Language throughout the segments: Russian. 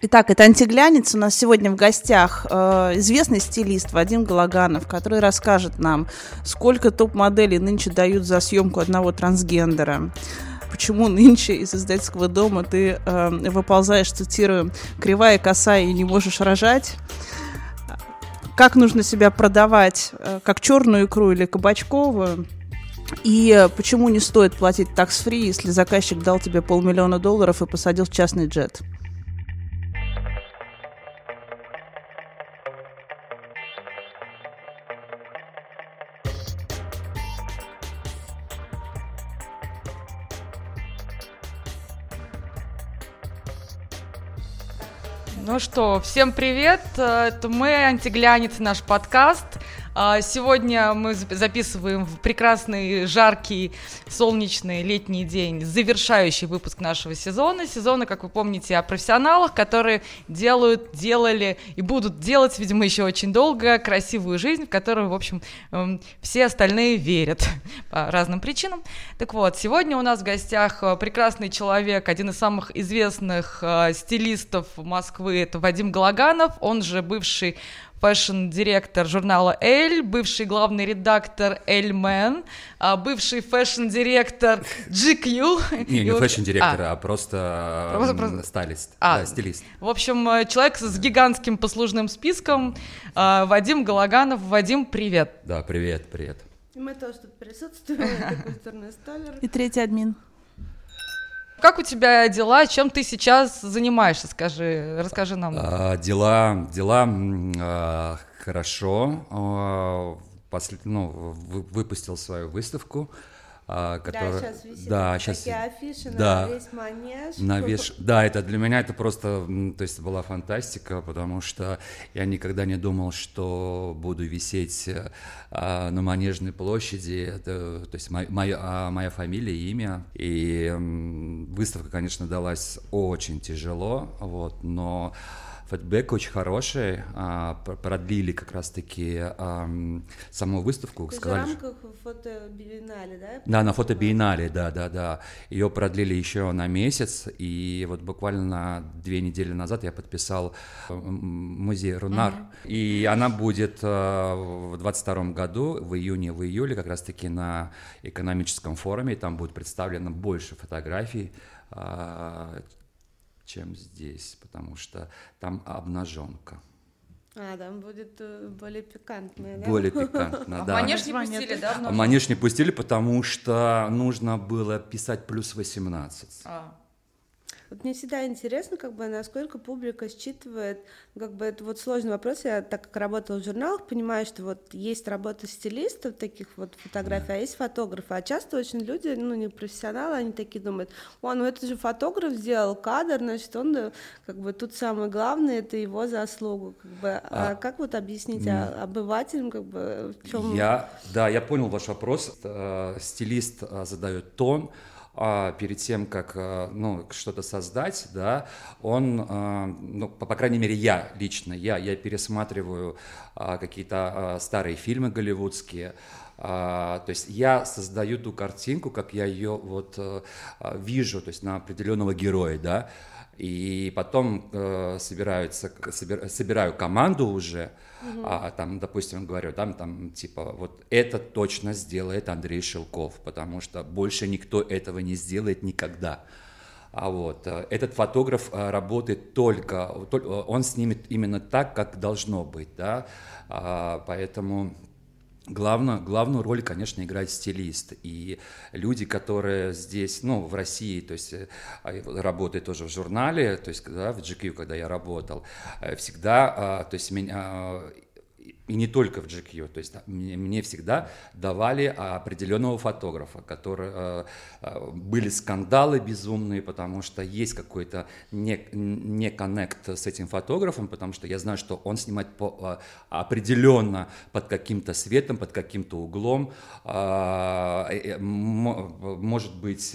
Итак, это антиглянец. У нас сегодня в гостях э, известный стилист Вадим Галаганов, который расскажет нам, сколько топ-моделей нынче дают за съемку одного трансгендера. Почему нынче из издательского дома ты э, выползаешь, цитирую, кривая, косая и не можешь рожать? Как нужно себя продавать, э, как черную икру или кабачковую? И почему не стоит платить такс-фри, если заказчик дал тебе полмиллиона долларов и посадил в частный джет? Что, всем привет! Это мы, Антиглянец, наш подкаст. А, сегодня мы записываем в прекрасный, жаркий, солнечный летний день завершающий выпуск нашего сезона. Сезона, как вы помните, о профессионалах, которые делают, делали и будут делать, видимо, еще очень долго красивую жизнь, в которую, в общем, эм, все остальные верят по разным причинам. Так вот, сегодня у нас в гостях э, прекрасный человек, один из самых известных э, стилистов Москвы, это Вадим Галаганов, он же бывший fashion-директор журнала «Elle», бывший главный редактор «Elle Man», а бывший fashion-директор GQ. Не, не fashion-директор, а, а просто, просто, просто... стилист. А, да, стилист. В общем, э, человек с гигантским послужным списком, э, Вадим Галаганов. Вадим, привет. Да, привет, привет. И мы тоже тут присутствуем, это культурный столер. И третий админ. Как у тебя дела? Чем ты сейчас занимаешься? Скажи, расскажи нам. А, дела, дела а, хорошо. А, после, ну, выпустил свою выставку. А, которая... Да, сейчас висит да, сейчас... такие афиши да, на весь манеж. На веш... Да, это для меня это просто, то есть была фантастика, потому что я никогда не думал, что буду висеть а, на Манежной площади, это, то есть моя, моя, а, моя фамилия, имя, и выставка, конечно, далась очень тяжело, вот, но Фидбэк очень хороший, а, продлили как раз-таки саму выставку. То сказали, в рамках фотобиеннале, да? Да, на фотобиеннале, да, да, да. Ее продлили еще на месяц, и вот буквально две недели назад я подписал музей Рунар, mm-hmm. и она будет а, в 22 году, в июне, в июле, как раз-таки на экономическом форуме, там будет представлено больше фотографий, а, чем здесь, потому что там обнаженка. А, там будет э, более пикантно, да? Более пикантно, да. А манеж не пустили, да? А манеж не пустили, потому что нужно было писать плюс 18. А. Вот мне всегда интересно, как бы, насколько публика считывает, как бы, это вот сложный вопрос, я так как работала в журналах, понимаю, что вот есть работа стилистов, таких вот фотографий, а есть фотографы, а часто очень люди, ну, не профессионалы, они такие думают, о, ну это же фотограф сделал кадр, значит, он, как бы, тут самое главное, это его заслугу, как бы, а, а как вот объяснить а, обывателям, как бы, в чем... Я, да, я понял ваш вопрос, э, стилист э, задает тон, а, перед тем, как а, ну, что-то создать, да, он, а, ну, по, крайней мере, я лично, я, я пересматриваю какие-то старые фильмы голливудские, то есть я создаю ту картинку, как я ее вот вижу, то есть на определенного героя, да, и потом uh, собираются, собир, собираю команду уже, Угу. А там, допустим, говорю, там, там, типа, вот это точно сделает Андрей Шелков, потому что больше никто этого не сделает никогда. А вот э, этот фотограф э, работает только, он снимет именно так, как должно быть, да, а, поэтому Главную, главную роль, конечно, играет стилист. И люди, которые здесь, ну, в России, то есть э, работают тоже в журнале, то есть да, в GQ, когда я работал, э, всегда, а, то есть меня и не только в GQ, то есть мне, мне всегда давали определенного фотографа, который э, э, были скандалы безумные, потому что есть какой-то не, не коннект с этим фотографом, потому что я знаю, что он снимает по, э, определенно под каким-то светом, под каким-то углом, э, может быть,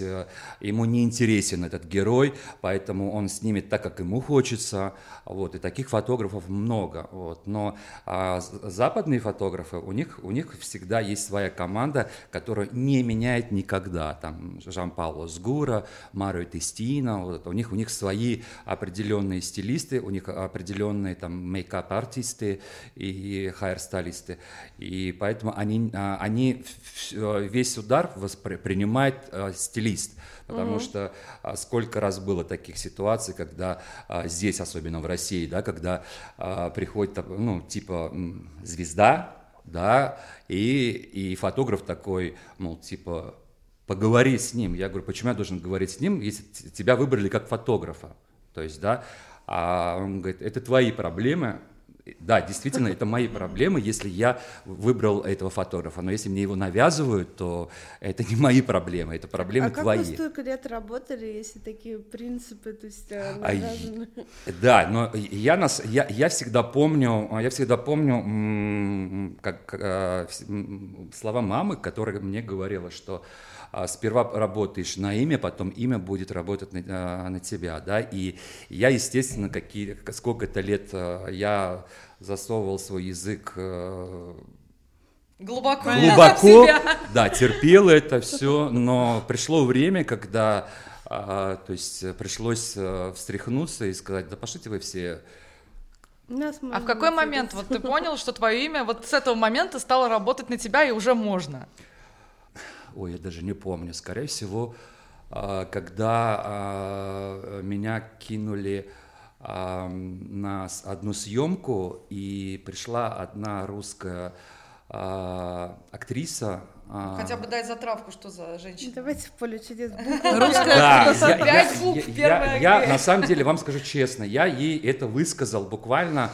ему не интересен этот герой, поэтому он снимет так, как ему хочется, вот, и таких фотографов много, вот, но э, западные фотографы, у них, у них всегда есть своя команда, которая не меняет никогда. Там Жан-Пауло Сгура, Марио Тестина, вот, у, них, у них свои определенные стилисты, у них определенные там мейкап-артисты и хайр-стайлисты. И поэтому они, а, они весь удар воспринимает а, стилист потому mm-hmm. что а, сколько раз было таких ситуаций, когда а, здесь, особенно в России, да, когда а, приходит, ну, типа звезда, да, и, и фотограф такой, мол, типа, поговори с ним. Я говорю, почему я должен говорить с ним, если тебя выбрали как фотографа? То есть, да, а он говорит, это твои проблемы, да, действительно, это мои проблемы, если я выбрал этого фотографа. Но если мне его навязывают, то это не мои проблемы, это проблемы а твои. А как вы столько лет работали, если такие принципы, то есть э? А, да, но я, нас, я, я всегда помню, я всегда помню как, как, слова мамы, которая мне говорила, что сперва работаешь на имя, потом имя будет работать на, а, на тебя, да, и я, естественно, какие, сколько-то лет а, я засовывал свой язык глубоко, глубоко. да, терпел это все, но пришло время, когда, то есть пришлось встряхнуться и сказать, да пошлите вы все а в какой момент? вот ты понял, что твое имя вот с этого момента стало работать на тебя и уже можно? Ой, я даже не помню, скорее всего, а, когда а, меня кинули а, на одну съемку, и пришла одна русская актриса, Хотя бы дай затравку, что за женщина. Давайте в поле чудес. Русская да, я, я, я, я, на самом деле вам скажу честно, я ей это высказал буквально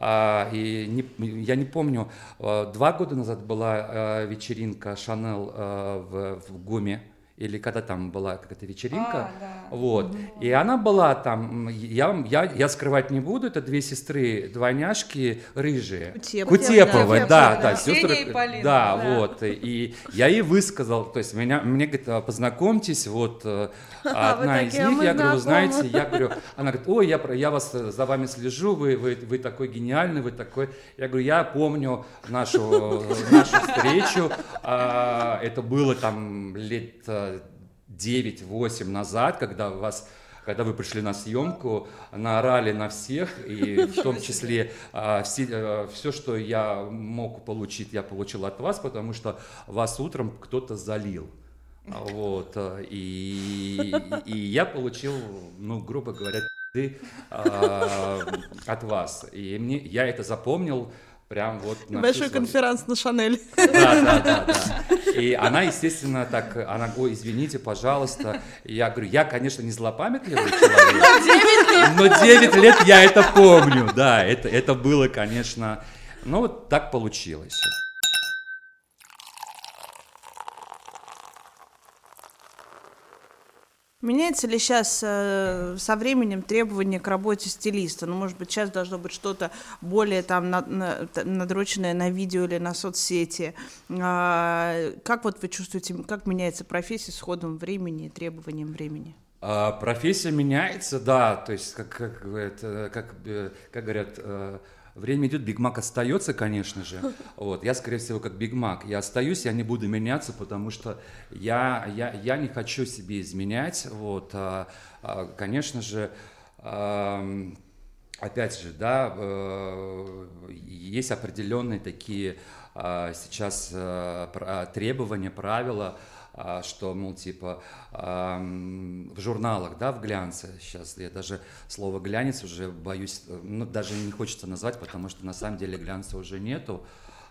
и не, я не помню, а, два года назад была а, вечеринка Шанел в, в ГУМе, или когда там была какая-то вечеринка, а, да. вот, угу. и она была там, я, я, я скрывать не буду, это две сестры, двойняшки рыжие, Кутепова, Кутеповы, да, да, да, да сестры, и Полина, да, да, вот, и я ей высказал, то есть меня, мне говорит, познакомьтесь, вот, э, одна из них, я говорю, знаете, я говорю, она говорит, ой, я, я вас за вами слежу, вы, вы, вы такой гениальный, вы такой, я говорю, я помню нашу, нашу встречу, это было там лет э, 9-8 назад, когда вас когда вы пришли на съемку, наорали на всех, и в том числе а, все, а, все, что я мог получить, я получил от вас, потому что вас утром кто-то залил. Вот, а, и, и я получил, ну, грубо говоря, а, от вас. И мне, я это запомнил, Прям вот на Большой конференц на Шанель. Да, да, да, да. И она, естественно, так, она, ой, извините, пожалуйста. Я говорю, я, конечно, не злопамятливый человек. Но 9 лет я это помню, да, это, это было, конечно, ну вот так получилось. Меняется ли сейчас э, со временем требование к работе стилиста? Ну, может быть, сейчас должно быть что-то более там на, на, надроченное на видео или на соцсети. А, как вот вы чувствуете, как меняется профессия с ходом времени и требованием времени? А, профессия меняется, да, то есть, как, как, это, как, э, как говорят, э, Время идет, Биг Мак остается, конечно же. Вот, я, скорее всего, как Биг Мак. Я остаюсь, я не буду меняться, потому что я, я, я не хочу себе изменять. Вот, а, а, конечно же, а, опять же, да, э, есть определенные такие а, сейчас а, требования, правила, что, мол, типа, в журналах, да, в глянце, сейчас я даже слово глянец уже боюсь, ну, даже не хочется назвать, потому что на самом деле глянца уже нету,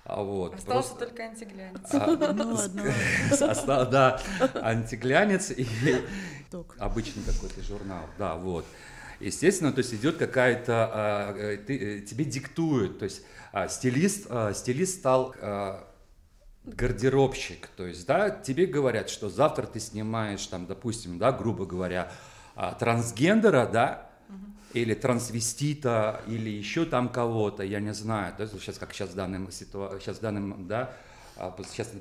а вот, Остался просто... только антиглянец. А, ну ладно. Остался, да, антиглянец и обычный какой-то журнал, да, вот. естественно, то есть идет какая-то, а, э, ты, э, тебе диктуют, то есть а, стилист, а, стилист стал а, гардеробщик, то есть, да, тебе говорят, что завтра ты снимаешь, там, допустим, да, грубо говоря, а, трансгендера, да, или трансвестита, или еще там кого-то, я не знаю, да, сейчас как сейчас данным ситуа... сейчас данным, да, а, сейчас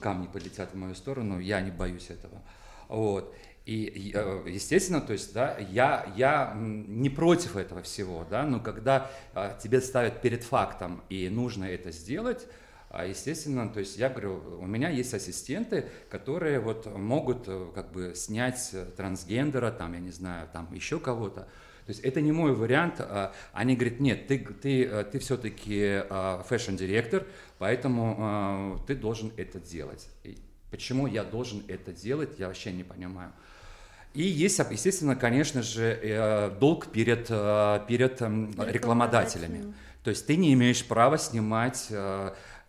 камни полетят в мою сторону, я не боюсь этого, вот. И, э, естественно, то есть, да, я, я не против этого всего, да, но когда а, тебе ставят перед фактом и нужно это сделать, а естественно, то есть я говорю, у меня есть ассистенты, которые вот могут э, как бы снять э, трансгендера, там, я не знаю, там еще кого-то. То есть это не мой вариант. А они говорят, нет, ты, ты, э, ты все-таки fashion-директор, поэтому ты должен это делать. И почему я должен это делать, я вообще не понимаю. И есть, естественно, конечно же, долг перед, перед рекламодателями. То есть ты не имеешь права снимать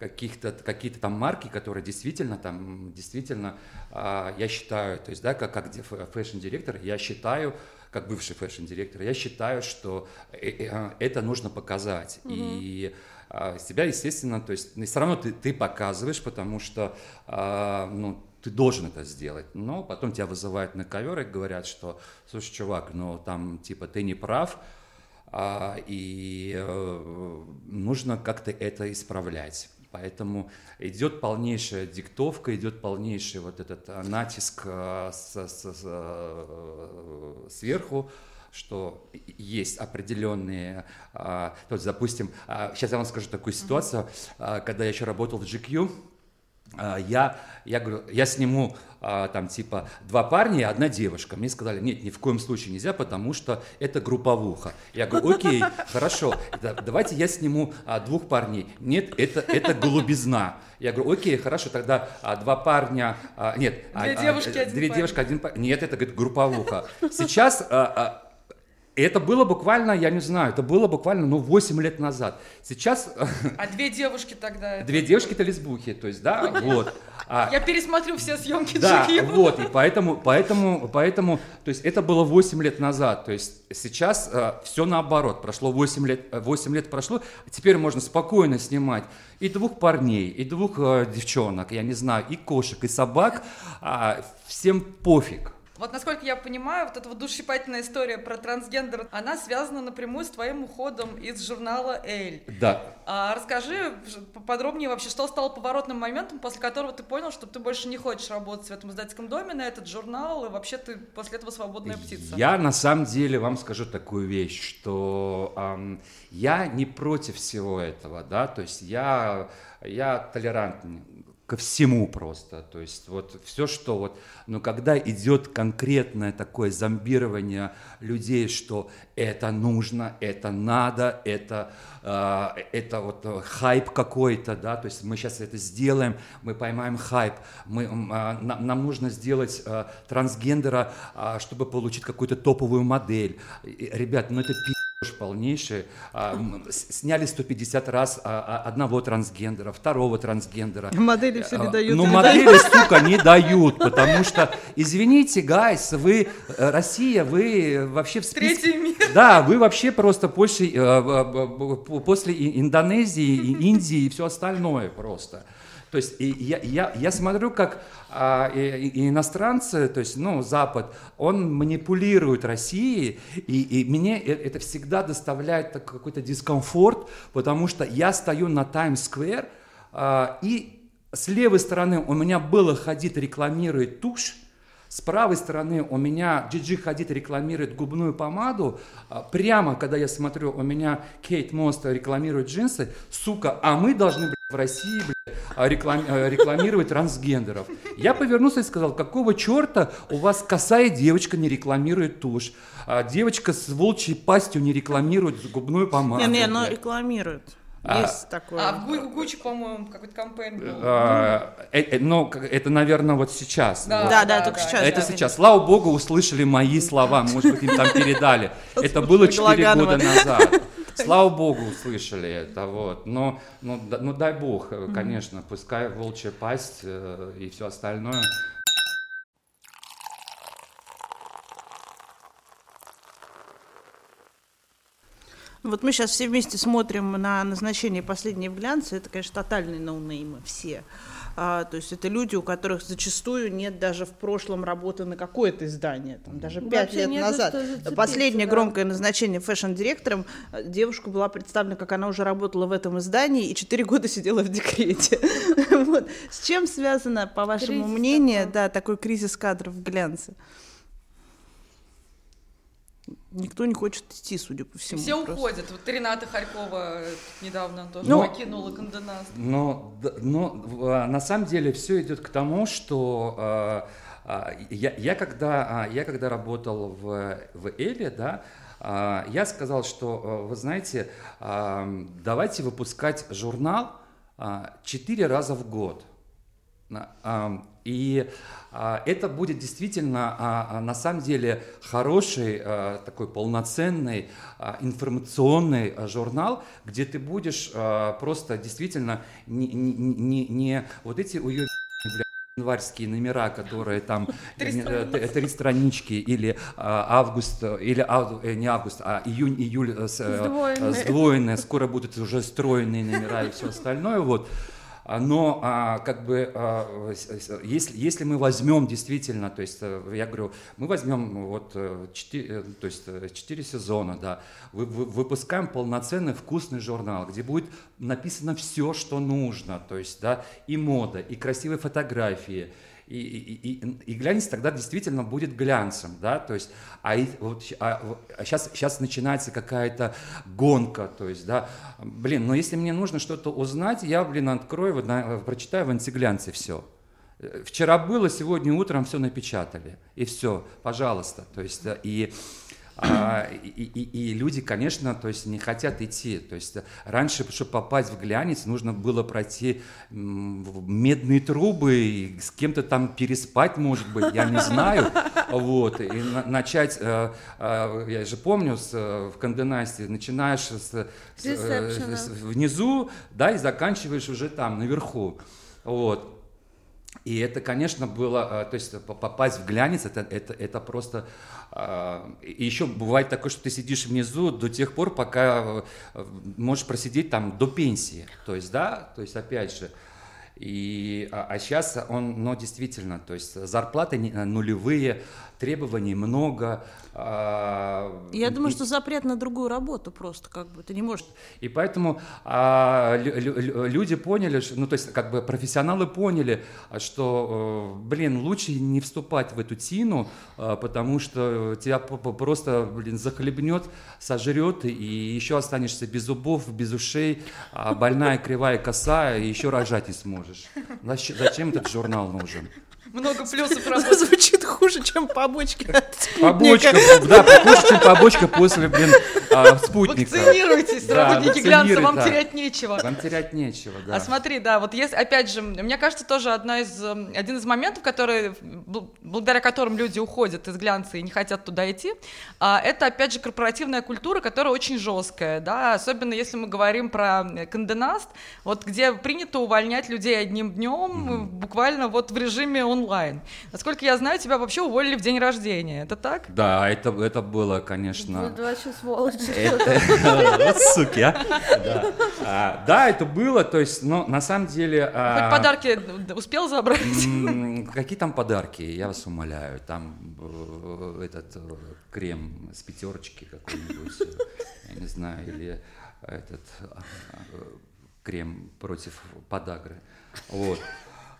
каких-то какие-то там марки, которые действительно там действительно а, я считаю, то есть да, как как fashion-директор, я считаю как бывший fashion-директор, я считаю, что э, э, это нужно показать угу. и а, себя, естественно, то есть все равно ты, ты показываешь, потому что а, ну ты должен это сделать, но потом тебя вызывают на ковер и говорят, что, слушай, чувак, ну там типа ты не прав, а, и э, нужно как-то это исправлять. Поэтому идет полнейшая диктовка, идет полнейший вот этот э, натиск э, э, сверху, что есть определенные, то есть, допустим, сейчас я вам скажу такую ситуацию, когда я еще работал в GQ, я, я говорю, я сниму а, там типа два парня и одна девушка. Мне сказали, нет, ни в коем случае нельзя, потому что это групповуха. Я говорю, окей, хорошо, давайте я сниму а, двух парней. Нет, это, это голубизна. Я говорю, окей, хорошо, тогда два парня, нет, две девушки, один две парень. девушки, один парень. Нет, это говорит, групповуха. Сейчас и это было буквально, я не знаю, это было буквально, ну, 8 лет назад. Сейчас... А две девушки тогда? Две девушки-то лесбухи, то есть, да, вот. А, я пересмотрю все съемки Да, вот, и поэтому, поэтому, поэтому, то есть, это было 8 лет назад, то есть, сейчас э, все наоборот, прошло 8 лет, 8 лет прошло, теперь можно спокойно снимать и двух парней, и двух э, девчонок, я не знаю, и кошек, и собак, э, всем пофиг. Вот насколько я понимаю, вот эта вот душесчипательная история про трансгендер, она связана напрямую с твоим уходом из журнала «Эль». Да. А, расскажи поподробнее вообще, что стало поворотным моментом, после которого ты понял, что ты больше не хочешь работать в этом издательском доме, на этот журнал, и вообще ты после этого свободная птица. Я на самом деле вам скажу такую вещь, что эм, я не против всего этого, да, то есть я, я толерантный ко всему просто. То есть вот все, что вот, но когда идет конкретное такое зомбирование людей, что это нужно, это надо, это, э, это вот хайп какой-то, да, то есть мы сейчас это сделаем, мы поймаем хайп, мы, э, нам, нам нужно сделать э, трансгендера, э, чтобы получить какую-то топовую модель. Ребят, ну это пи*** полнейшие. А, сняли 150 раз а, а, одного трансгендера, второго трансгендера. Модели все не дают. Ну, модели, сука, не дают, потому что, извините, гайс, вы, э, Россия, вы вообще в списке... Третий мир. Да, вы вообще просто после, э, после Индонезии, Индии и все остальное просто. То есть я, я, я смотрю, как а, и, и иностранцы, то есть, ну, Запад, он манипулирует Россией, и, и мне э, это всегда доставляет какой-то дискомфорт, потому что я стою на Таймс-сквер, а, и с левой стороны у меня было ходить рекламирует тушь, с правой стороны у меня Джиджи Хадид рекламирует губную помаду. А, прямо, когда я смотрю, у меня Кейт Мост рекламирует джинсы. Сука, а мы должны, блядь, в России, блядь, реклам, а, рекламировать трансгендеров. Я повернулся и сказал, какого черта у вас косая девочка не рекламирует тушь, а девочка с волчьей пастью не рекламирует губную помаду. Не, не, но рекламирует. А, Есть а, такое. А в Гуччи, по-моему, какой-то кампейн был. А, э, э, но это, наверное, вот сейчас. Да, вот. да, да, только да, сейчас. Это да. сейчас. Слава богу, услышали мои слова, может быть, им там передали. Это было 4 года назад. Слава богу, услышали это, вот. Но, ну, ну дай бог, конечно, пускай волчья пасть э, и все остальное Вот мы сейчас все вместе смотрим на назначение последней в глянце, это, конечно, тотальные ноунеймы все. А, то есть это люди, у которых зачастую нет даже в прошлом работы на какое-то издание, там, даже пять лет назад. Последнее да. громкое назначение фэшн-директором э, девушка была представлена, как она уже работала в этом издании и четыре года сидела в декрете. С чем связано, по вашему мнению, да, такой кризис кадров в глянце? Никто не хочет идти, судя по всему. Все просто. уходят. Вот Рената Харькова недавно тоже ну, покинула Канденас. Но, но а, на самом деле все идет к тому, что а, а, я, я, когда, я когда работал в, в Эле, да, я сказал, что, вы знаете, давайте выпускать журнал четыре раза в год. И а, это будет действительно а, а, на самом деле хороший, такой полноценный информационный журнал, где ты будешь просто действительно не, не, не, вот эти уеб январские номера, которые там три, э, три странички или август или э, не август, а июнь, июль э, сдвоенные. сдвоенные, скоро будут уже стройные номера и все остальное вот. А, но а, как бы а, если, если мы возьмем действительно, то есть э, я говорю, мы возьмем вот 4, э, то есть 4 сезона, да, вы, вы, выпускаем полноценный вкусный журнал, где будет написано все, что нужно, то есть да, и мода, и красивые фотографии, и, и, и, и глянец тогда действительно будет глянцем, да, то есть, а, вот, а, а сейчас, сейчас начинается какая-то гонка, то есть, да, блин, но если мне нужно что-то узнать, я, блин, открою, на, прочитаю в антиглянце все. Вчера было, сегодня утром все напечатали, и все, пожалуйста, то есть, и а, и, и, и люди, конечно, то есть не хотят идти. То есть раньше, чтобы попасть в глянец, нужно было пройти медные трубы, с кем-то там переспать, может быть, я не знаю. Вот, и на, начать, э, э, я же помню, с, в Канденасте, начинаешь с, с, с, внизу, да, и заканчиваешь уже там, наверху. Вот. И это, конечно, было, э, то есть попасть в глянец, это, это, это просто... А, и еще бывает такое, что ты сидишь внизу до тех пор, пока э, можешь просидеть там до пенсии. То есть, да, то есть, опять же, и, а, а сейчас он, ну, действительно, то есть зарплаты нулевые, требований много. А, Я и, думаю, что запрет на другую работу просто, как бы, ты не можешь. И поэтому а, люди поняли, что, ну, то есть, как бы профессионалы поняли, что, э, блин, лучше не вступать в эту тину, а, потому что тебя просто, блин, захлебнет, сожрет, и еще останешься без зубов, без ушей, а больная, кривая, косая, и еще рожать не сможешь. Зачем этот журнал нужен? Много плюсов работы. Звучит хуже, чем побочки Побочка, да, хуже, чем побочка после, блин, а, спутника. Вакцинируйтесь, да, работники глянца, вам да. терять нечего. Вам терять нечего, да. А смотри, да, вот есть, опять же, мне кажется, тоже одна из, эм, один из моментов, который, благодаря которым люди уходят из глянца и не хотят туда идти, а, это, опять же, корпоративная культура, которая очень жесткая, да, особенно если мы говорим про конденаст, вот где принято увольнять людей одним днем, mm-hmm. буквально вот в режиме он онлайн. Насколько я знаю, тебя вообще уволили в день рождения. Это так? Да, это, это было, конечно... Вы вообще сволочи. Вот суки, а. а. Да, это было, то есть, но на самом деле... А, Хоть подарки успел забрать? Какие там подарки, я вас умоляю. Там э, этот э, крем с пятерочки какой-нибудь, я не знаю, или этот крем против подагры. Вот.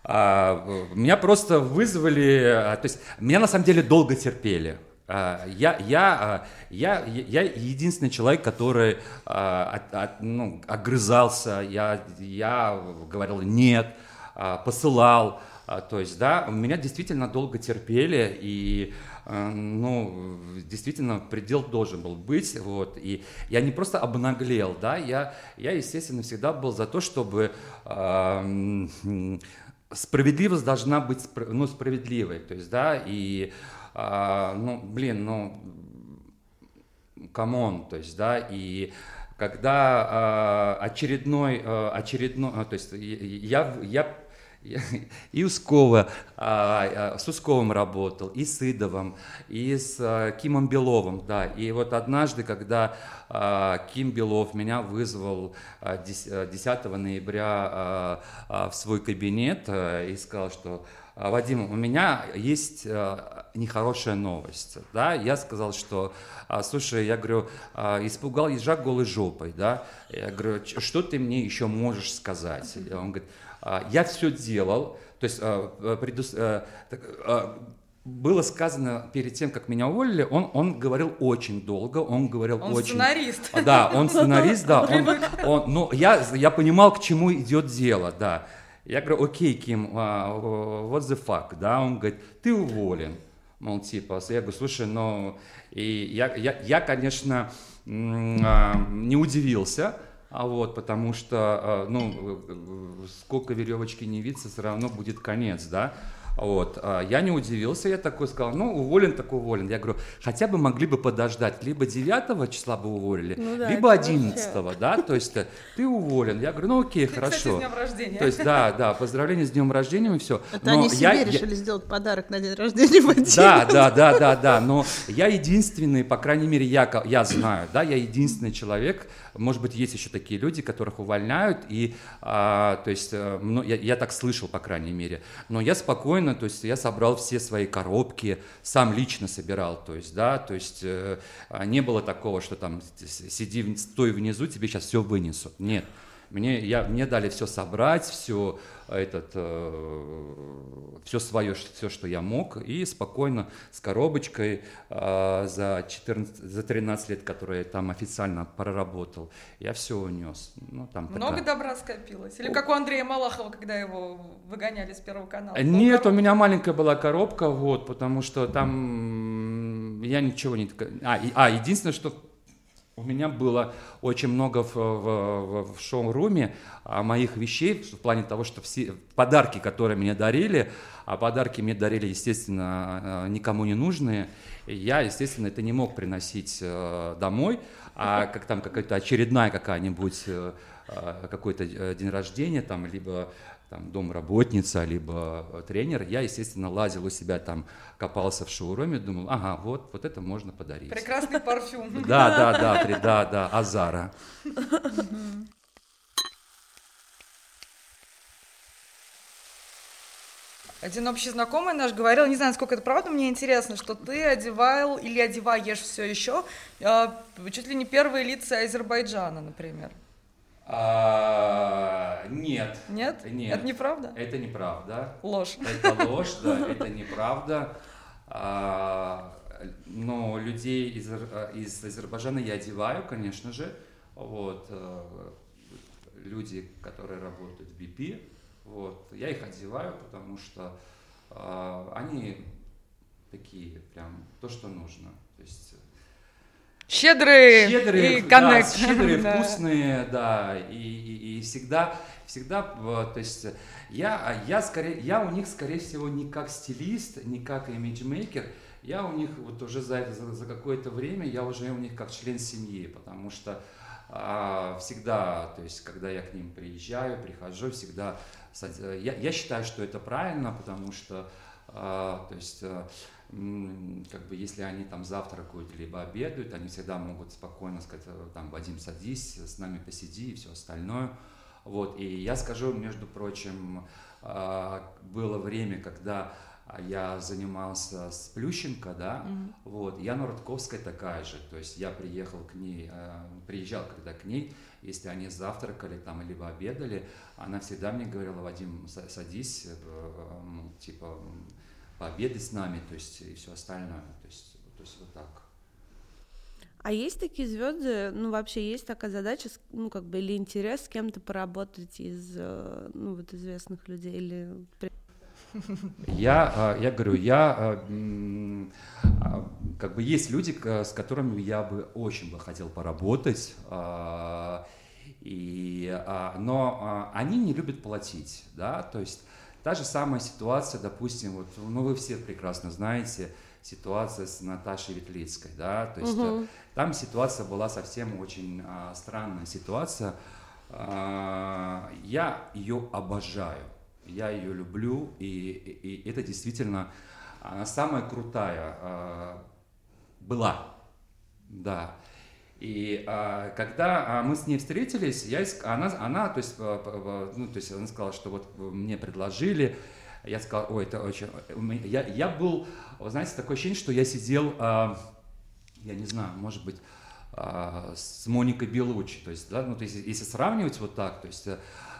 А, меня просто вызвали, а, то есть меня на самом деле долго терпели. А, я, я, а, я, я единственный человек, который от, от, ну, огрызался, я, я говорил нет, посылал. То есть, да, меня действительно долго терпели, и ну, действительно, предел должен был быть, вот, и я не просто обнаглел, да, я, я естественно, всегда был за то, чтобы справедливость должна быть ну, справедливой. То есть, да, и, а, ну, блин, ну, come on, то есть, да, и когда а, очередной, а, очередной, то есть я, я и Ускова, а, а, с Усковым работал, и с Идовым, и с а, Кимом Беловым, да. И вот однажды, когда Ким Белов меня вызвал 10 ноября в свой кабинет и сказал, что Вадим, у меня есть нехорошая новость, да, я сказал, что, слушай, я говорю, испугал ежа голой жопой, да, я говорю, что ты мне еще можешь сказать? Он говорит, а, я все делал, то есть а, предус... А, было сказано перед тем, как меня уволили, он, он говорил очень долго, он говорил он очень... сценарист. Да, он сценарист, да. Он, он, ну, я, я понимал, к чему идет дело, да. Я говорю, окей, Ким, what the fuck, да, он говорит, ты уволен, мол, типа, я говорю, слушай, ну, и я, я, я конечно, не удивился, а вот, потому что, а, ну, сколько веревочки не виться, все равно будет конец, да. Вот. А, я не удивился, я такой сказал, ну, уволен, так уволен. Я говорю, хотя бы могли бы подождать, либо 9 числа бы уволили, ну, да, либо 11, вообще... да, то есть э, ты уволен. Я говорю, ну, окей, ты, хорошо. Кстати, с днем рождения. То есть, да, да, поздравления с днем рождения и все. Это но они себе я, решили я... сделать подарок на день рождения Вадима. Да, да, да, да, да, но я единственный, по крайней мере, я, я знаю, да, я единственный человек, может быть, есть еще такие люди, которых увольняют, и, а, то есть, ну, я, я так слышал, по крайней мере, но я спокойно, то есть, я собрал все свои коробки, сам лично собирал, то есть, да, то есть, э, не было такого, что там сиди, стой внизу, тебе сейчас все вынесут, нет, мне, я, мне дали все собрать, все этот, э, все свое, все, что я мог, и спокойно с коробочкой э, за, 14, за 13 лет, которые я там официально проработал, я все унес. Ну, там Много такая... добра скопилось? Или как у Андрея Малахова, когда его выгоняли с Первого канала? Нет, коробка? у меня маленькая была коробка, вот, потому что там я ничего не... А, и, а единственное, что у меня было очень много в, в, в шоу-руме а, моих вещей, в плане того, что все подарки, которые мне дарили, а подарки мне дарили, естественно, а, никому не нужные, я, естественно, это не мог приносить э, домой, а как там какая-то очередная какая-нибудь э, а, какой-то э, день рождения, там, либо там, домработница, либо э, тренер, я, естественно, лазил у себя там, копался в шоуруме, думал, ага, вот, вот это можно подарить. Прекрасный парфюм. Да, да, да, да, да, Азара. Один общий знакомый наш говорил, не знаю, сколько это правда, мне интересно, что ты одевал или одеваешь все еще э, чуть ли не первые лица Азербайджана, например. А, нет. Нет? Нет. Это неправда? Это неправда. Ложь. Это ложь, да, это неправда. А, но людей из, из Азербайджана я одеваю, конечно же. Вот, э, люди, которые работают в BP, вот, я их одеваю, потому что э, они такие прям то, что нужно. То есть Щедрые, щедрые и коннект. Да, щедрые, вкусные, да, и, и, и всегда, всегда, то есть я, я, скорее, я у них, скорее всего, не как стилист, не как имиджмейкер, я у них вот уже за, за, за какое-то время, я уже у них как член семьи, потому что а, всегда, то есть когда я к ним приезжаю, прихожу, всегда, я, я считаю, что это правильно, потому что, а, то есть как бы если они там завтракают либо обедают, они всегда могут спокойно сказать, э, там, Вадим, садись, с нами посиди и все остальное. Вот, и я скажу, между прочим, а, было время, когда я занимался с Плющенко, да, mm-hmm. вот, Яна Рудковская такая же, то есть я приехал к ней, э, приезжал когда к ней, если они завтракали там, либо обедали, она всегда мне говорила, Вадим, садись, э, типа, пообедать с нами, то есть и все остальное. То есть, то есть вот так. А есть такие звезды, ну вообще есть такая задача, ну как бы или интерес с кем-то поработать из, э, ну вот известных людей или я, а, я говорю, я а, а, как бы есть люди, с которыми я бы очень бы хотел поработать, и, но они не любят платить, да, то есть Та же самая ситуация, допустим, вот, ну вы все прекрасно знаете, ситуация с Наташей Ветлицкой, да, то есть угу. там ситуация была совсем очень а, странная ситуация. А, я ее обожаю, Я ее люблю, и, и, и это действительно она самая крутая а, была, да. И а, когда а, мы с ней встретились, я, она, она, то есть, а, ну, то есть она сказала, что вот мне предложили, я сказал, ой, это очень... Я, я был, вы знаете, такое ощущение, что я сидел, а, я не знаю, может быть, а, с Моникой Белучи, то есть, да, ну, то есть, если сравнивать вот так, то есть,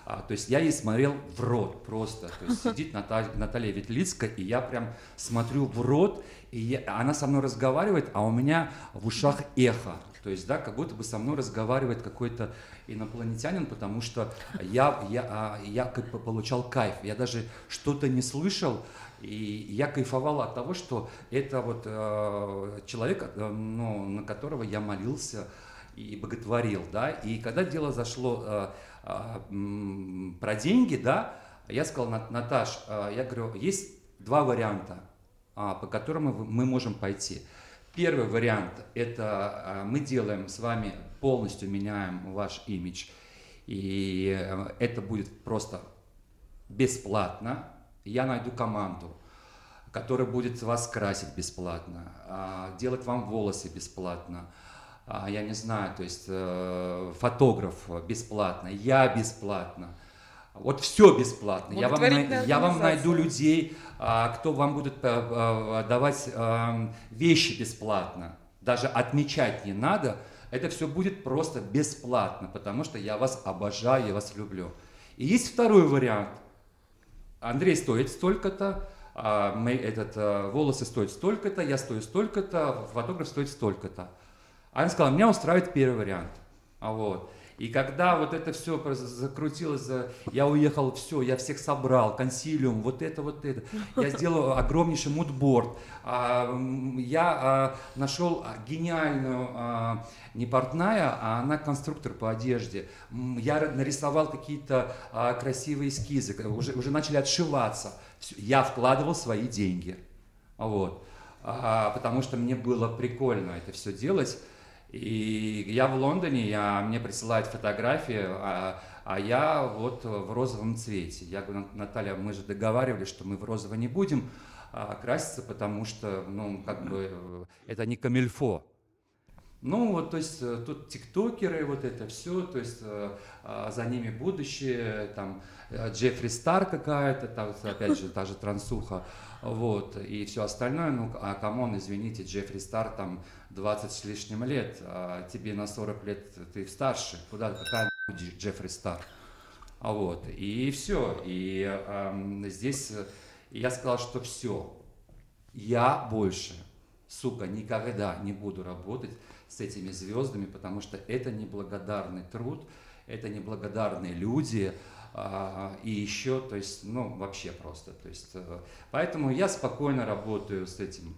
а, то есть я ей смотрел в рот просто, то есть сидит Наталья, Наталья Ветлицкая, и я прям смотрю в рот, и я, она со мной разговаривает, а у меня в ушах эхо, то есть, да, как будто бы со мной разговаривает какой-то инопланетянин, потому что я, я, а, я получал кайф. Я даже что-то не слышал, и я кайфовал от того, что это вот э, человек, э, ну, на которого я молился и боготворил, да. И когда дело зашло э, э, про деньги, да, я сказал, Наташ, э, я говорю, есть два варианта, э, по которым мы можем пойти. Первый вариант – это э, мы делаем с вами, полностью меняем ваш имидж, и э, это будет просто бесплатно. Я найду команду, которая будет вас красить бесплатно, а, делать вам волосы бесплатно, а, я не знаю, то есть э, фотограф бесплатно, я бесплатно. Вот все бесплатно. Я вам, я вам найду людей, а, кто вам будет э, э, давать эм, вещи бесплатно. Даже отмечать не надо. Это все будет просто бесплатно, потому что я вас обожаю, я вас люблю. И есть второй вариант. Андрей стоит столько-то, а, этот, э, волосы стоят столько-то, я стою столько-то, фотограф стоит столько-то. Она сказала, меня устраивает первый вариант. А вот. И когда вот это все закрутилось, я уехал, все, я всех собрал, консилиум, вот это, вот это. Я сделал огромнейший мудборд. А, я а, нашел гениальную, а, не портная, а она конструктор по одежде. Я нарисовал какие-то красивые эскизы, уже, уже начали отшиваться. Я вкладывал свои деньги. Вот. Потому что мне было прикольно это все делать. И я в Лондоне, я, мне присылают фотографии, а, а я вот в розовом цвете. Я говорю, Наталья, мы же договаривались, что мы в розово не будем а, краситься, потому что, ну, как бы, это не камильфо. Ну, вот, то есть, э, тут тиктокеры, вот это все, то есть, э, а, за ними будущее, там, э, Джеффри Стар какая-то, там, опять же, та же трансуха, вот, и все остальное, ну, а come on, извините, Джеффри Стар, там, 20 с лишним лет, а тебе на 40 лет ты старше, куда, какая Джеффри Стар? А вот, и все, и э, здесь я сказал, что все, я больше, сука, никогда не буду работать с этими звездами, потому что это неблагодарный труд, это неблагодарные люди, и еще, то есть, ну, вообще просто, то есть, э, поэтому я спокойно работаю с этим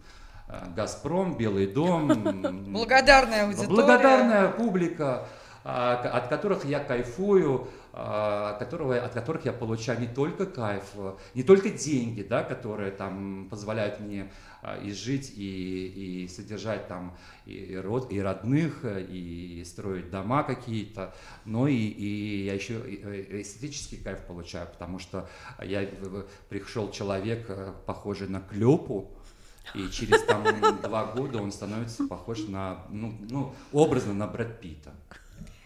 э, Газпром, Белый дом. Благодарная аудитория. Благодарная публика, а, от которых я кайфую, а, которого, от которых я получаю не только кайф, не только деньги, да, которые там позволяют мне а, и жить, и, и содержать там и, род, и родных, и строить дома какие-то, но и, и я еще э, эстетический кайф получаю, потому что я пришел человек, э, похожий на Клёпу, и через там два года он становится похож на, ну, ну образно на Брэд Питта.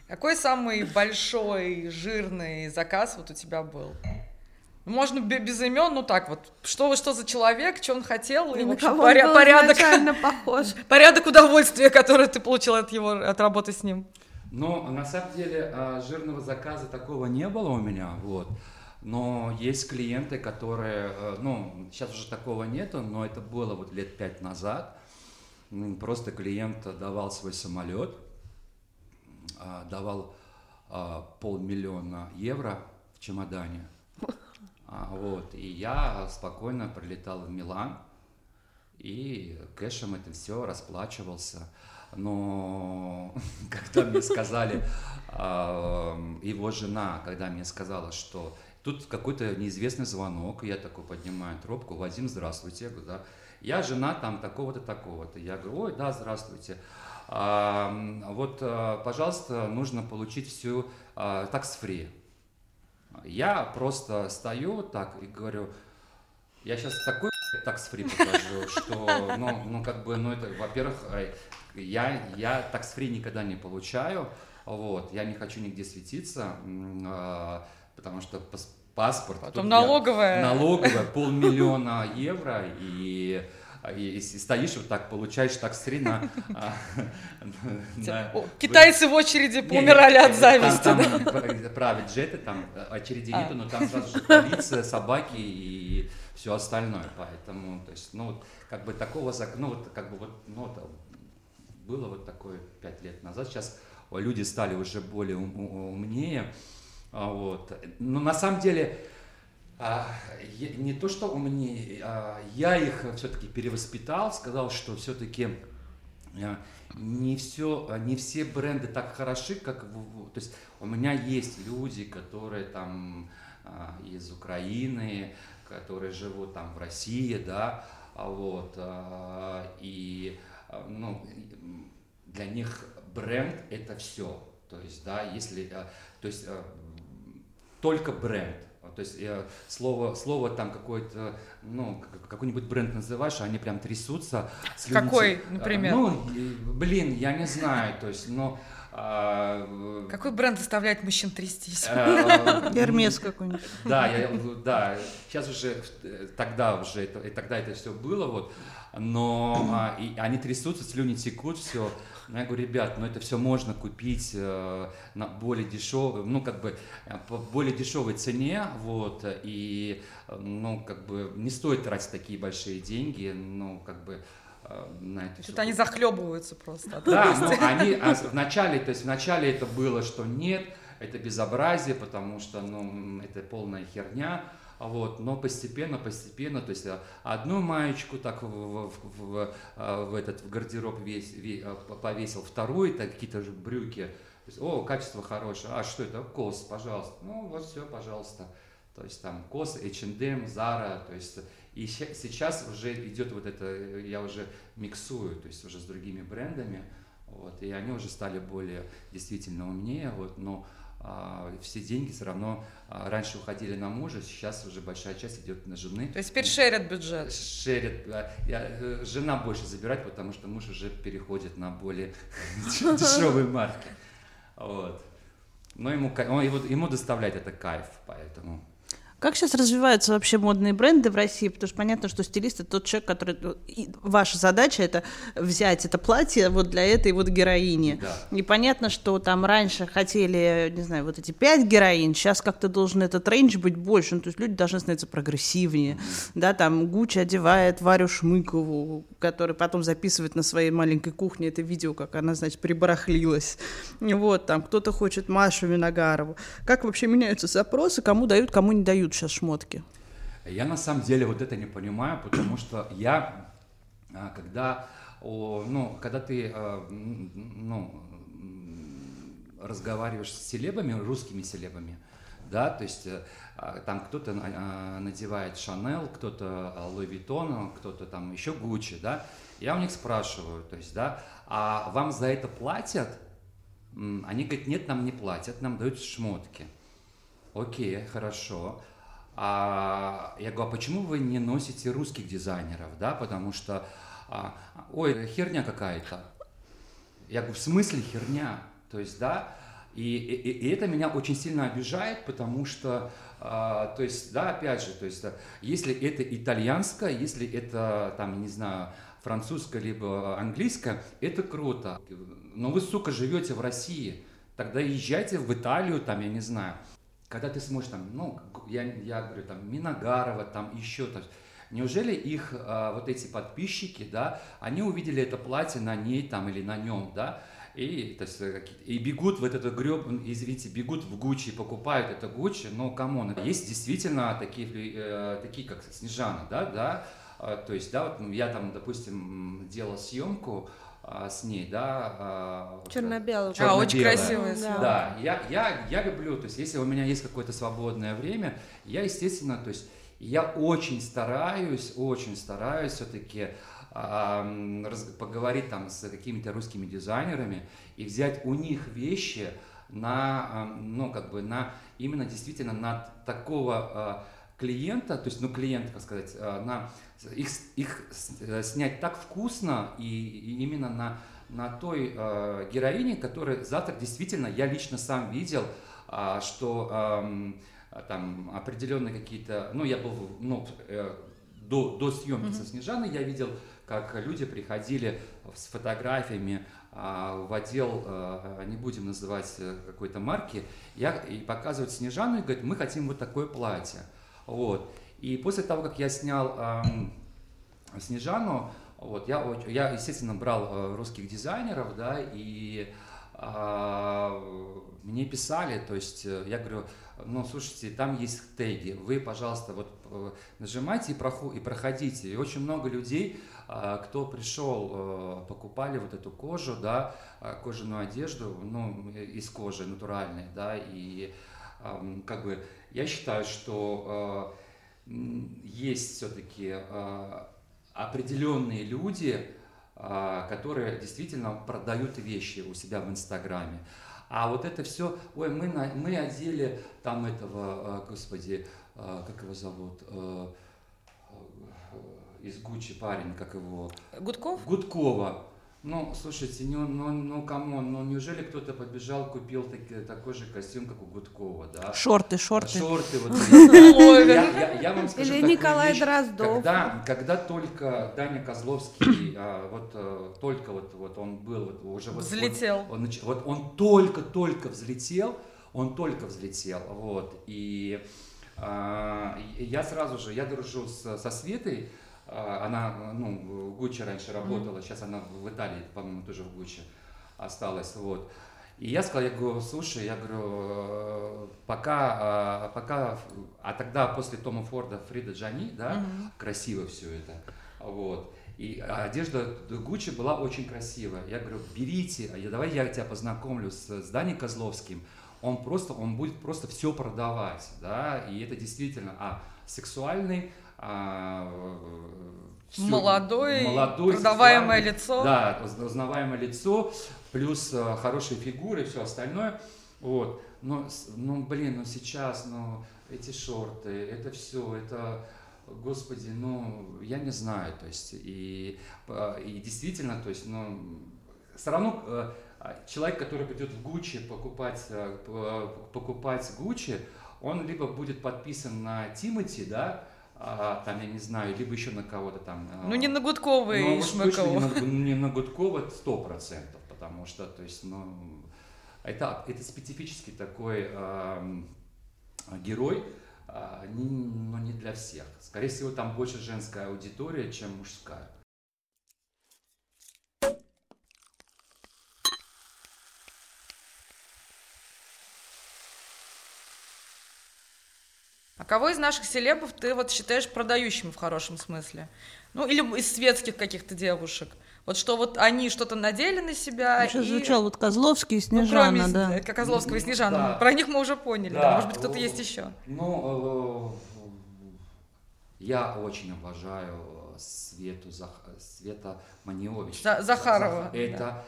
Какой самый большой жирный заказ вот у тебя был? Можно без имен, ну так вот, что, что за человек, что он хотел, и, и общем, поря- порядок, похож. порядок удовольствия, которое ты получил от его, от работы с ним. Ну, на самом деле, а, жирного заказа такого не было у меня, вот. Но есть клиенты, которые, э, ну, сейчас уже такого нету, но это было вот лет пять назад. Просто клиент давал свой самолет, а, давал а, полмиллиона евро в чемодане. А, вот, и я спокойно прилетал в Милан и кэшем это все расплачивался. Но когда мне сказали, его жена, когда мне сказала, что тут какой-то неизвестный звонок, я такой поднимаю трубку, Вадим, здравствуйте, я говорю, да, я жена там такого-то, такого-то. Я говорю, ой, да, здравствуйте. Вот, а, пожалуйста, нужно получить всю такс-фри. Я просто стою так и говорю, я сейчас такой такс-фри покажу, что, ну, ну, как бы, ну, это, во-первых, э, я, я такс-фри никогда не получаю, вот, я не хочу нигде светиться, э, потому что паспорт. Потом налоговая. Я, налоговая, полмиллиона евро, и и, и стоишь вот так, получаешь так на... Китайцы в очереди помирали от зависти. Там правят джеты, там очереди нету, но там сразу же полиция, собаки и все остальное. Поэтому, то есть, ну, вот, как бы такого, ну, вот, как бы вот, ну, было вот такое пять лет назад. Сейчас люди стали уже более умнее, а, вот. Но на самом деле а, не то, что умнее, а, я их все-таки перевоспитал, сказал, что все-таки а, не все, не все бренды так хороши, как то есть у меня есть люди, которые там а, из Украины, которые живут там в России, да, а вот и ну для них бренд это все, то есть да, если то есть только бренд. То есть я, слово, слово там какое-то, ну, какой-нибудь бренд называешь, а они прям трясутся. Слюнити. Какой, например? Ну, блин, я не знаю, то есть, но... А, какой бренд заставляет мужчин трястись? Э, Гермес какой-нибудь. Да, я, да, сейчас уже, тогда уже, это, тогда это все было, вот, но а, и они трясутся, слюни текут, все. Но я говорю, ребят, ну это все можно купить э, на более дешевой, ну как бы э, по более дешевой цене, вот, и, э, ну как бы не стоит тратить такие большие деньги, ну как бы э, на это Что-то они захлебываются просто. Да, но они а вначале, то есть вначале это было, что нет, это безобразие, потому что, ну, это полная херня, вот, но постепенно, постепенно, то есть э, одну маечку так в, в, в, э, в этот в гардероб весь, э, повесил, вторую, так какие-то же брюки, то есть, о, качество хорошее, а что это, кос, пожалуйста, ну вот все, пожалуйста, то есть там кос, H&M, Zara, то есть и сейчас уже идет вот это, я уже миксую, то есть уже с другими брендами, вот, и они уже стали более действительно умнее, вот, но а, все деньги все равно а, раньше уходили на мужа, сейчас уже большая часть идет на жены. То есть теперь шерят бюджет? Шерят. Э, жена больше забирает, потому что муж уже переходит на более дешевые марки. Вот. Но ему, ему доставляет это кайф, поэтому... Как сейчас развиваются вообще модные бренды в России? Потому что понятно, что стилист это тот человек, который... Ну, и ваша задача это взять это платье вот для этой вот героини. Да. И понятно, что там раньше хотели, не знаю, вот эти пять героинь, сейчас как-то должен этот рейндж быть больше. Ну, то есть люди должны становиться прогрессивнее. Mm-hmm. Да, там Гуччи одевает Варю Шмыкову, который потом записывает на своей маленькой кухне это видео, как она, значит, прибарахлилась. Вот, там кто-то хочет Машу Виногарову. Как вообще меняются запросы, кому дают, кому не дают? Продают сейчас шмотки? Я на самом деле вот это не понимаю, потому что я, а, когда, ну, когда ты, а, ну, разговариваешь с селебами, русскими селебами, да, то есть а, там кто-то надевает Шанел, кто-то Луи кто-то там еще Гуччи, да, я у них спрашиваю, то есть, да, а вам за это платят? Они говорят, нет, нам не платят, нам дают шмотки. Окей, хорошо. А, я говорю, а почему вы не носите русских дизайнеров, да, потому что, а, ой, херня какая-то. Я говорю, в смысле херня? То есть, да, и, и, и это меня очень сильно обижает, потому что, а, то есть, да, опять же, то есть, если это итальянское, если это, там, не знаю, французское либо английское, это круто. Но вы, сука, живете в России, тогда езжайте в Италию, там, я не знаю, когда ты смотришь там, ну, я, я говорю, там, Миногарова, там еще, есть, неужели их а, вот эти подписчики, да, они увидели это платье на ней там или на нем, да, и, то есть, э, и бегут в этот греб, извините, бегут в Гуччи, покупают это Гуччи, но come on, есть действительно такие, э, такие как Снежана, да, да, а, то есть, да, вот я там, допустим, делал съемку, с ней, да. А, Черно-белую. А, очень красивая. Да, да я, я, я люблю, то есть если у меня есть какое-то свободное время, я, естественно, то есть я очень стараюсь, очень стараюсь все-таки а, поговорить там с какими-то русскими дизайнерами и взять у них вещи, на, ну, как бы на, именно действительно на такого клиента, то есть, ну, клиент, как сказать, на их, их снять так вкусно и, и именно на, на той э, героине, которая завтра действительно, я лично сам видел, э, что э, там определенные какие-то, ну, я был, ну, э, до, до съемки mm-hmm. со Снежаной я видел, как люди приходили с фотографиями а, в отдел, а, не будем называть э, какой-то марки, я, и показывают Снежану и говорят, мы хотим вот такое платье. Вот. И после того, как я снял а, Снежану, вот, я, я, естественно, брал э, русских дизайнеров, да, и а, мне писали, то есть э, я говорю, ну, слушайте, там есть теги, вы, пожалуйста, вот э, нажимайте и, проху, и проходите. И очень много людей, а, кто пришел, покупали вот эту кожу, да, кожаную одежду, ну, из кожи натуральной, да, и как бы я считаю, что есть все-таки определенные люди, а, которые действительно продают вещи у себя в Инстаграме. А вот это все, ой, мы, на, мы одели там этого, а, господи, а, как его зовут, из Гуччи парень, как его? Гудков? Гудкова. Ну, слушайте, ну, ну, ну, come on, ну, неужели кто-то побежал, купил таки, такой же костюм, как у Гудкова, да? Шорты, шорты. Шорты, вот. Я вам скажу Или Николай Дроздов. Когда, когда только Даня Козловский, а, вот э, только вот, вот он был, вот уже вот... Взлетел. Вот он только-только взлетел, он только взлетел, вот, и а, я сразу же, я дружу со Светой, она, ну, в Гуччи раньше работала, сейчас она в Италии, по-моему, тоже в Гуччи осталась, вот. И я сказал, я говорю, слушай, я говорю, э, пока, а, пока, а тогда после Тома Форда Фрида Джани, да, mm-hmm. красиво все это, вот. И одежда Гуччи была очень красивая. Я говорю, берите, давай я тебя познакомлю с, с Даней Козловским. Он просто, он будет просто все продавать, да, и это действительно, а, сексуальный, а, все, молодой, молодой, продаваемое лицо. Да, узнаваемое лицо, плюс а, хорошие фигуры и все остальное. Вот. Но, ну, блин, ну сейчас, ну, эти шорты, это все, это, господи, ну, я не знаю, то есть, и, а, и действительно, то есть, ну, все равно э, человек, который придет в Гуччи покупать, э, покупать Гуччи, он либо будет подписан на Тимати, да, а, там, я не знаю, либо еще на кого-то там. Ну, не на Гудкова и ну, Шмыкову. Не на, не на Гудкова сто процентов, потому что, то есть, ну, это, это специфический такой э, герой, э, не, но не для всех. Скорее всего, там больше женская аудитория, чем мужская. Кого из наших селебов ты вот считаешь продающим в хорошем смысле? Ну, или из светских каких-то девушек? Вот что вот они что-то надели на себя. Сейчас и... звучал вот Козловский и Снежана, ну, кроме да. Как Козловского и Снежана. Да. Про них мы уже поняли. Да. Да. Может быть, кто-то есть еще. Ну, э, я очень обожаю Свету, Зах... Света Маниович. За... Захарова. Это... Да.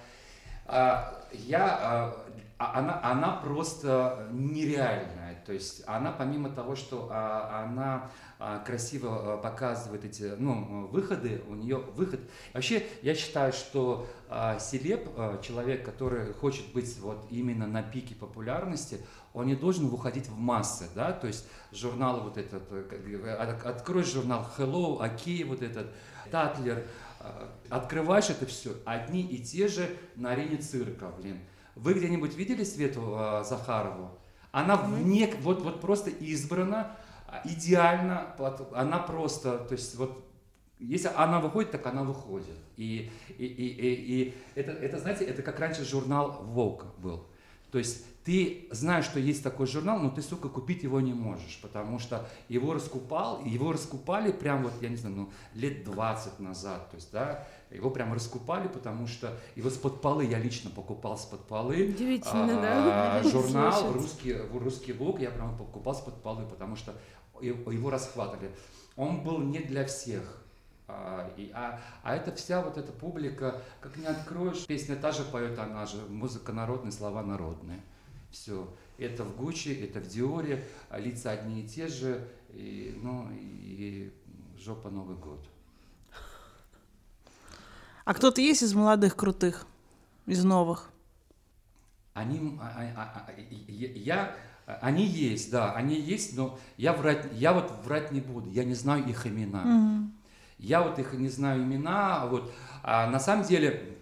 А, я, а, а, она, она просто нереальная то есть она помимо того, что а, она а, красиво а, показывает эти ну, выходы, у нее выход. Вообще я считаю, что а, селеб, а, человек, который хочет быть вот именно на пике популярности, он не должен выходить в массы, да, то есть журнал вот этот, э, открой журнал Hello, Окей, вот этот, Татлер, открываешь это все, одни и те же на арене цирка, блин. Вы где-нибудь видели Свету Захарову? Она вне, вот, вот просто избрана, а, идеально, она просто, то есть вот если она выходит, так она выходит. И, и, и, и, и это, это, знаете, это как раньше журнал Волк был. То есть ты знаешь, что есть такой журнал, но ты, сука, купить его не можешь, потому что его раскупал, его раскупали прям вот, я не знаю, ну, лет 20 назад, то есть, да, его прям раскупали, потому что его с-под полы, я лично покупал с-под полы. Удивительно, а, да? Журнал русский, русский Волк я прям покупал с-под полы, потому что его расхватывали. Он был не для всех. А, и, а, а это вся вот эта публика, как не откроешь, песня та же поет, она же, музыка народная, слова народные. Все. Это в Гуччи, это в Диоре, а лица одни и те же, и, ну, и жопа Новый год. А кто-то есть из молодых крутых, из новых? Они, а, а, а, я, они есть, да, они есть, но я врать, я вот врать не буду, я не знаю их имена. Mm-hmm. Я вот их не знаю имена, вот. А на самом деле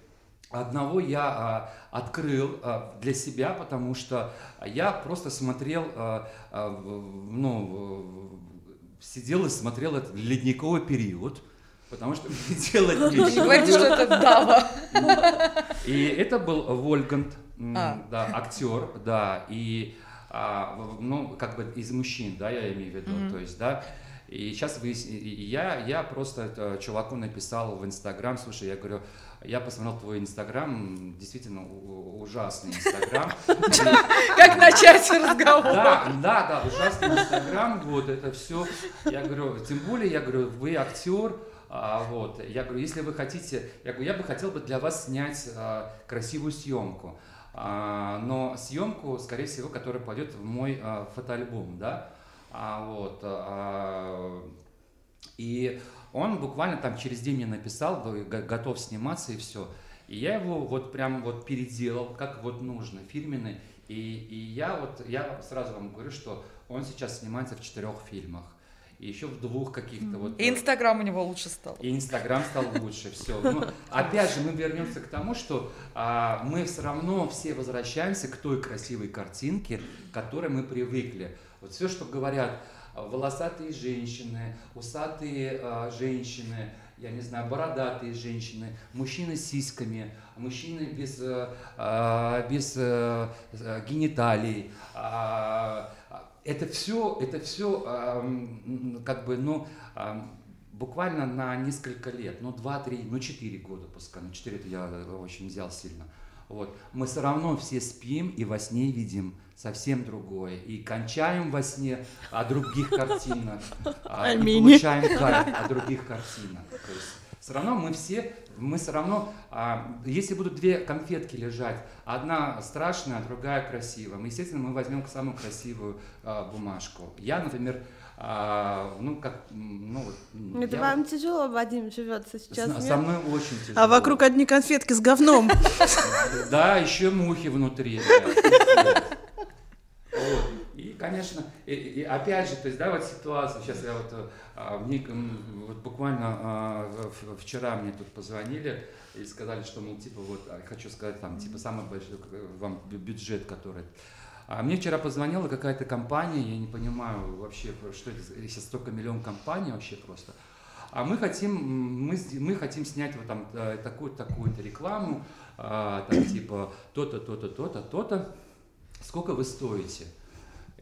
одного я а, открыл а, для себя, потому что я просто смотрел, а, а, ну, сидел и смотрел этот ледниковый период, потому что мне делать нечего. Не говорите, что это Дава. И это был Вольгант, а. да, актер, да, и а, ну, как бы из мужчин, да, я имею в виду, mm-hmm. то есть, да, и сейчас вы, я, я просто чуваку написал в Инстаграм, слушай, я говорю, я посмотрел твой Инстаграм, действительно ужасный Инстаграм. Как начать разговор? Да, да, да, ужасный Инстаграм, вот это все. Я говорю, тем более, я говорю, вы актер, а, вот, я говорю, если вы хотите, я говорю, я бы хотел бы для вас снять а, красивую съемку, а, но съемку, скорее всего, которая пойдет в мой а, фотоальбом, да, а, вот, а, и он буквально там через день мне написал, готов сниматься и все. И я его вот прям вот переделал, как вот нужно, фирменный. И, и я вот, я сразу вам говорю, что он сейчас снимается в четырех фильмах и еще в двух каких-то mm-hmm. вот. И Инстаграм у него лучше стал. И Инстаграм стал лучше, все. Ну, опять же, мы вернемся к тому, что а, мы все равно все возвращаемся к той красивой картинке, к которой мы привыкли. Вот все, что говорят волосатые женщины, усатые а, женщины, я не знаю, бородатые женщины, мужчины с сиськами, мужчины без, а, без гениталий, а, это все, это все как бы, ну, буквально на несколько лет, ну, два-три, ну, четыре года пускай, ну, четыре это я очень взял сильно. Вот. Мы все равно все спим и во сне видим совсем другое. И кончаем во сне о других картинах, а, и получаем кайф о других картинах. То есть все равно мы все, мы все равно, а, если будут две конфетки лежать, одна страшная, другая красивая, мы, естественно, мы возьмем самую красивую а, бумажку. Я, например, а, ну, как, ну, вот. Это я... вам тяжело, Вадим, живется сейчас, С, Со мной очень тяжело. А вокруг одни конфетки с говном. Да, еще мухи внутри. Конечно, и, и опять же, то есть, да, вот ситуация, сейчас я вот, а, мне, вот буквально а, вчера мне тут позвонили и сказали, что, мол, типа, вот, а, хочу сказать, там, типа, самый большой вам бюджет, который... А мне вчера позвонила какая-то компания, я не понимаю вообще, что это, сейчас столько миллион компаний вообще просто. А мы хотим, мы, мы хотим снять вот там э, такую-то такую рекламу, там типа то-то, то-то, то-то, то-то. Сколько вы стоите?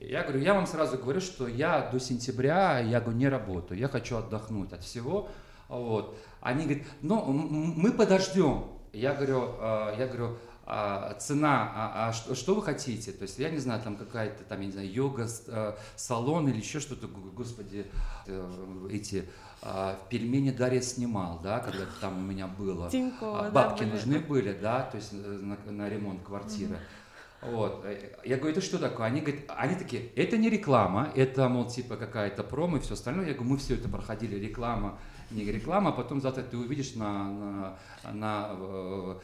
Я говорю, я вам сразу говорю, что я до сентября, я говорю, не работаю, я хочу отдохнуть от всего. Вот. Они говорят, ну, мы подождем. Я говорю, «А, я говорю, а, цена, а, а что, что вы хотите? То есть, я не знаю, там какая-то, там, я не знаю, йога, э, салон или еще что-то, господи, э, эти в пельмени Дарья снимал, да, когда там у меня было. Тинькова, Бабки да, нужны были, да, то есть э, на, на ремонт квартиры. Mm-hmm. Вот. Я говорю, это что такое? Они говорят, они такие, это не реклама, это, мол, типа какая-то промо и все остальное. Я говорю, мы все это проходили, реклама, не реклама, а потом завтра ты увидишь на, на, на, э,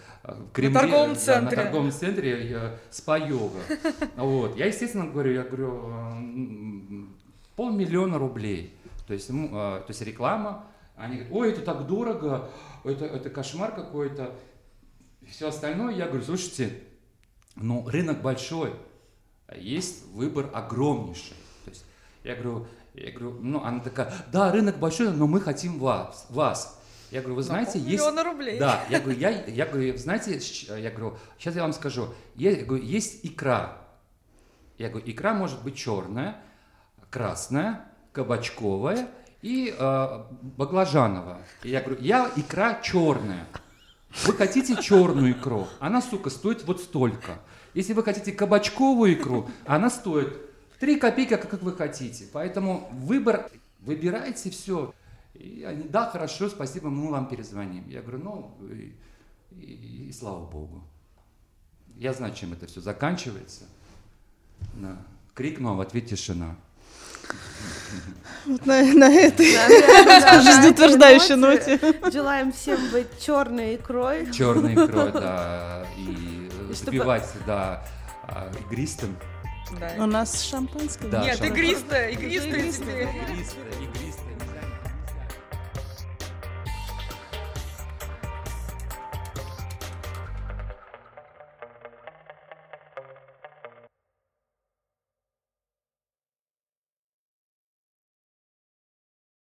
Кремле, на торговом центре, на торговом центре э, спа-йога. Вот. Я, естественно, говорю, я говорю, полмиллиона рублей. То есть, э, то есть реклама. Они говорят, ой, это так дорого, это, это кошмар какой-то. Все остальное, я говорю, слушайте, но рынок большой, а есть выбор огромнейший. То есть я говорю, я говорю, ну она такая, да, рынок большой, но мы хотим вас, вас. Я говорю, вы знаете, есть... рублей. Да, я говорю, я, я говорю, знаете, я говорю, сейчас я вам скажу, я говорю, есть икра. Я говорю, икра может быть черная, красная, кабачковая и э, баклажановая. И я говорю, я икра черная. Вы хотите черную икру, она, сука, стоит вот столько. Если вы хотите кабачковую икру, она стоит 3 копейки, как вы хотите. Поэтому выбор, выбирайте все. И они, да, хорошо, спасибо, мы вам перезвоним. Я говорю, ну, и, и, и слава богу. Я знаю, чем это все заканчивается. Да. Крик, но в ответ тишина. Вот на, на этой Да, жизнеутверждающей на этой ноте. Желаем всем быть черной икрой. Черный кровь, да, и И чтобы- запивать, да, а, игристым. У нас шампанское. Да, Нет, шампанское. игристая, игристая Игристая. теперь. Игристое, игристое.